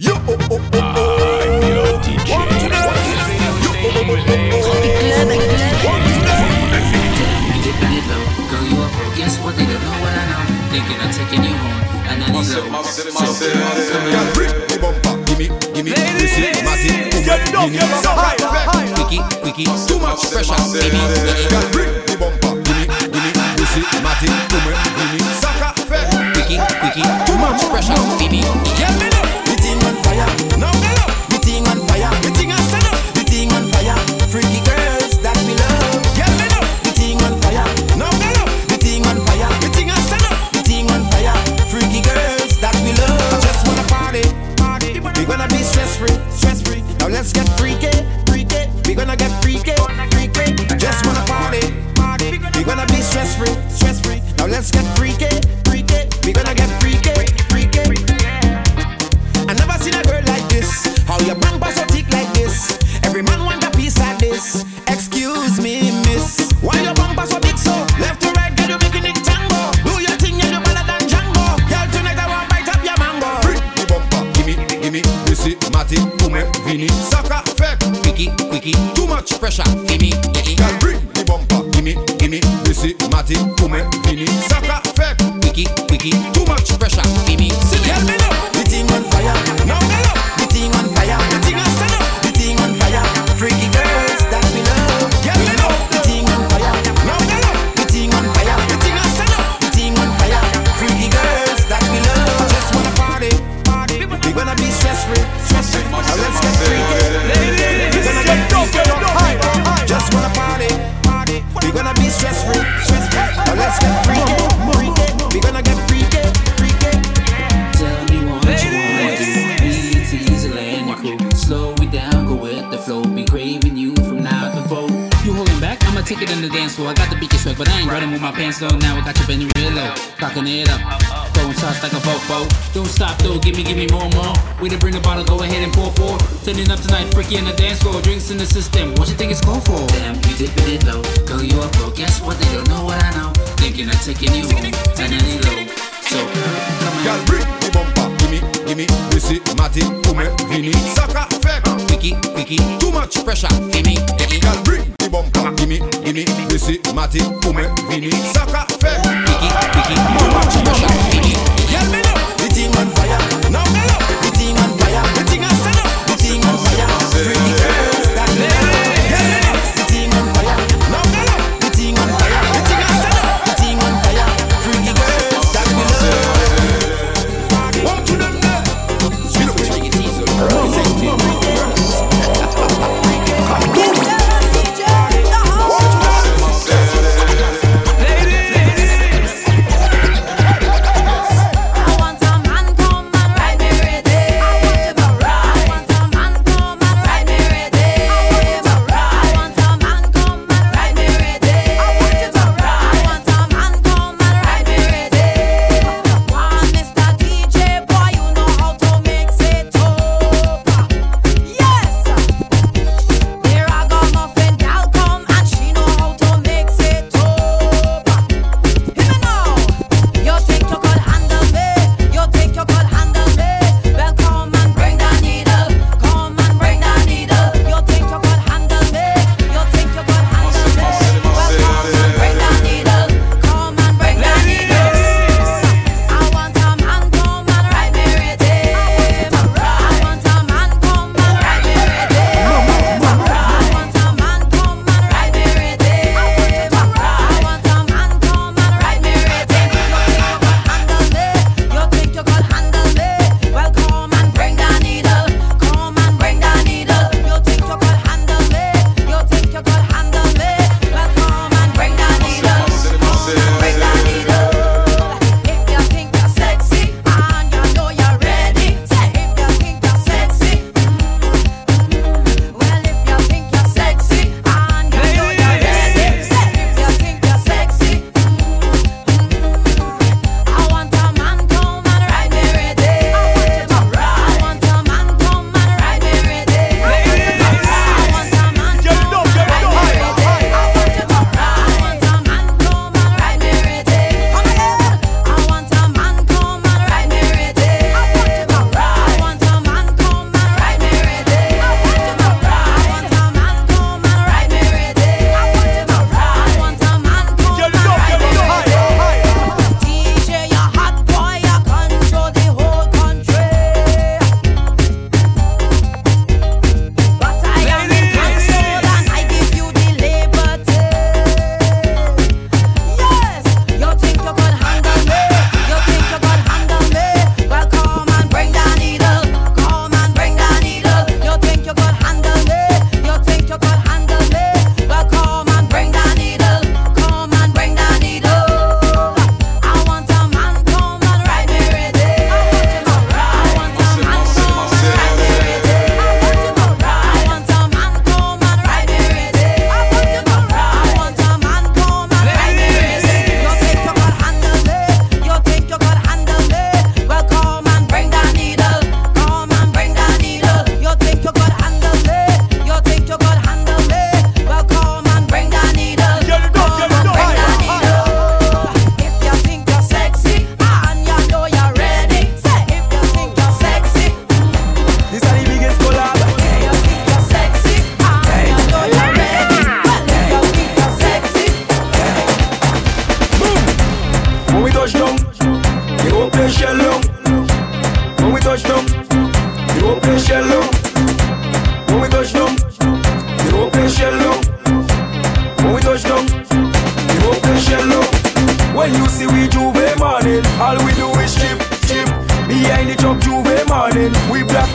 Yo, oh, oh, oh, oh. DJ. Oh, oh, oh, oh, oh. Club, club. You up, high, quickie, quickie, too much pressure, baby. Bring the bumper. Gimme, gimme. This is Martin. Much pressure, baby. Girl, bring take it in the dance floor. I got the beat swag, but I ain't running with my pants low. Now I got you bending real low, cocking it up. Throwing shots like a fofo. Don't stop though, give me, give me more, more. Way to bring the bottle, go ahead and pour, pour. Turning up tonight, freaky in the dance floor. Drinks in the system. What you think it's called for? Damn, you dipping it low. Girl, you up, bro. Guess what? They don't know what I know. Thinking of taking you home, finally low. So, come on. Girl, bring the bumper, gimme, gimme. This is Matty, Ume, Vini, Saka, Fek. Quickie, quickie, too much pressure, baby. Matik pou men vini. Saka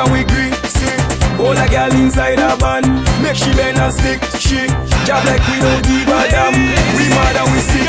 and we see. All a girl inside a van, make she bend and stick, she. Job like we don't give a damn. We mad and we sick.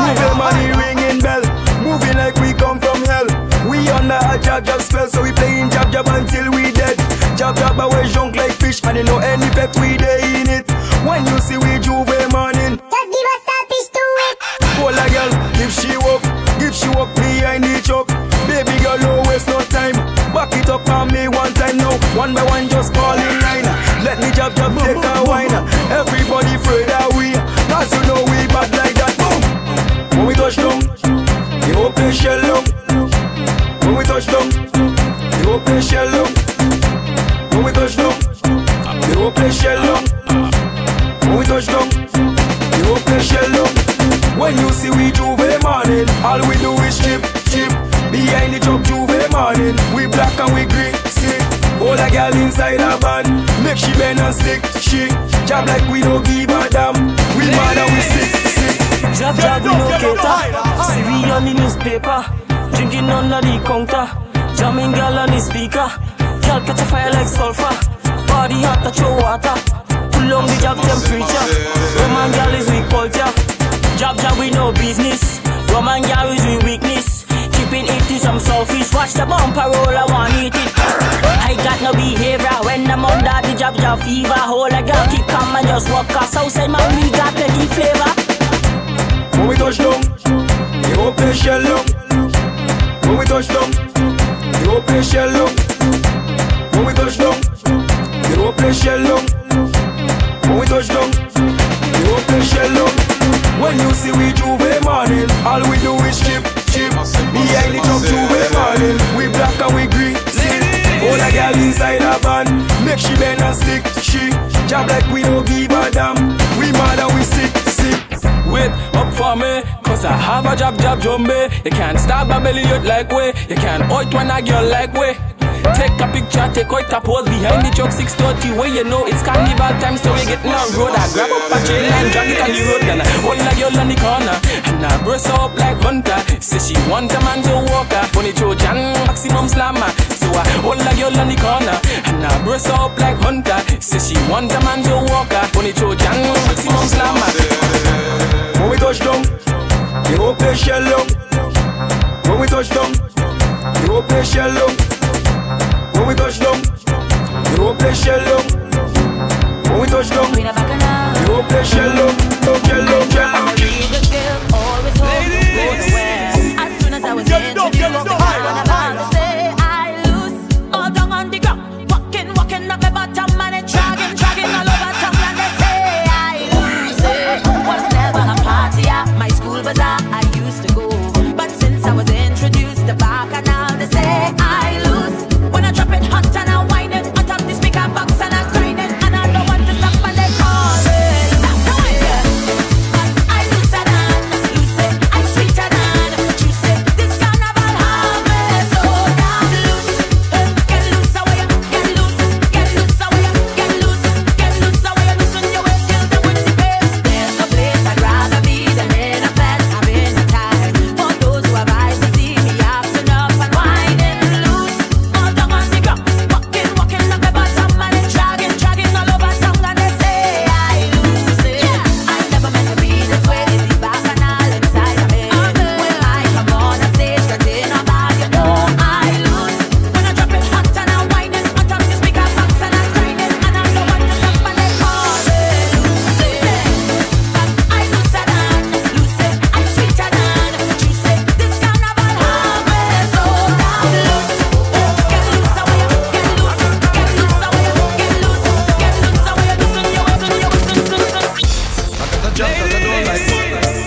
J'ouvert morning ringing bell, moving like we come from hell. We under a jab jab spell, so we playing jab jab until we dead. Jab jab away junk like fish, and you know any effect we day just call in line. Let me jab jab take a wine. Everybody afraid that we, cause you know we bad like that. Boom. When we touch down, you open shell stick, she. Job like we don't give a damn. We mad and we sick, sick. Jab jab we no cater we on the newspaper Drinking under the counter Jamming girl on the speaker Girl catch a fire like sulfur Body hot touch your water Pull on the jab temperature Roman girl is we culture Jab jab we no business Roman girl is we weakness Keeping it to some selfish Watch the bumper roll I want eat it I got no behavior When I'm under the jab jab fever Hold a girl keep calm and just walk us Outside man we got plenty flavor When we touch down, you open shell down. When we touch down, you open shell down. When we touch down, you open shell down. When we touch down, you open shell down. When you see we J'ouvert morning, all we do she bend and stick, she. Job like we don't give a damn. We mad and we sick, sick. Wait up for me, cause I have a job, job, jumbe. You can't stop my belly out like way. You can't out when I girl like way. Take a picture, take out a pose behind the truck 630 where you know it's carnival time, so we getting on road. I grab up a chain and drag it on the road, and I hold a girl on the corner, and I her up like Hunter. Say she want a man to walk her, funny Trojan, maximum slammer. So I hold a girl on the corner, and I her up like Hunter. Say she want a man to walk her, funny Trojan, maximum slammer. When we touch down, you open shell down. When we touch down, you open shell down. When we touch down, you open shell down. When we touch down, With a bacchanal. you open shell down. Shell down, shell down.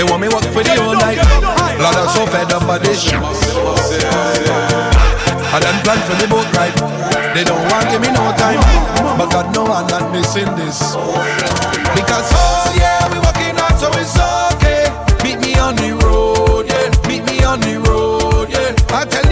They want me work for the whole night. Lord, I'm so fed up by this. I done plan for the boat ride. They don't want give me no time. But God know I'm not missing this. Because oh yeah, we working hard so it's okay. Meet me on the road, yeah. Meet me on the road, yeah. I tell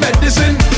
medicine.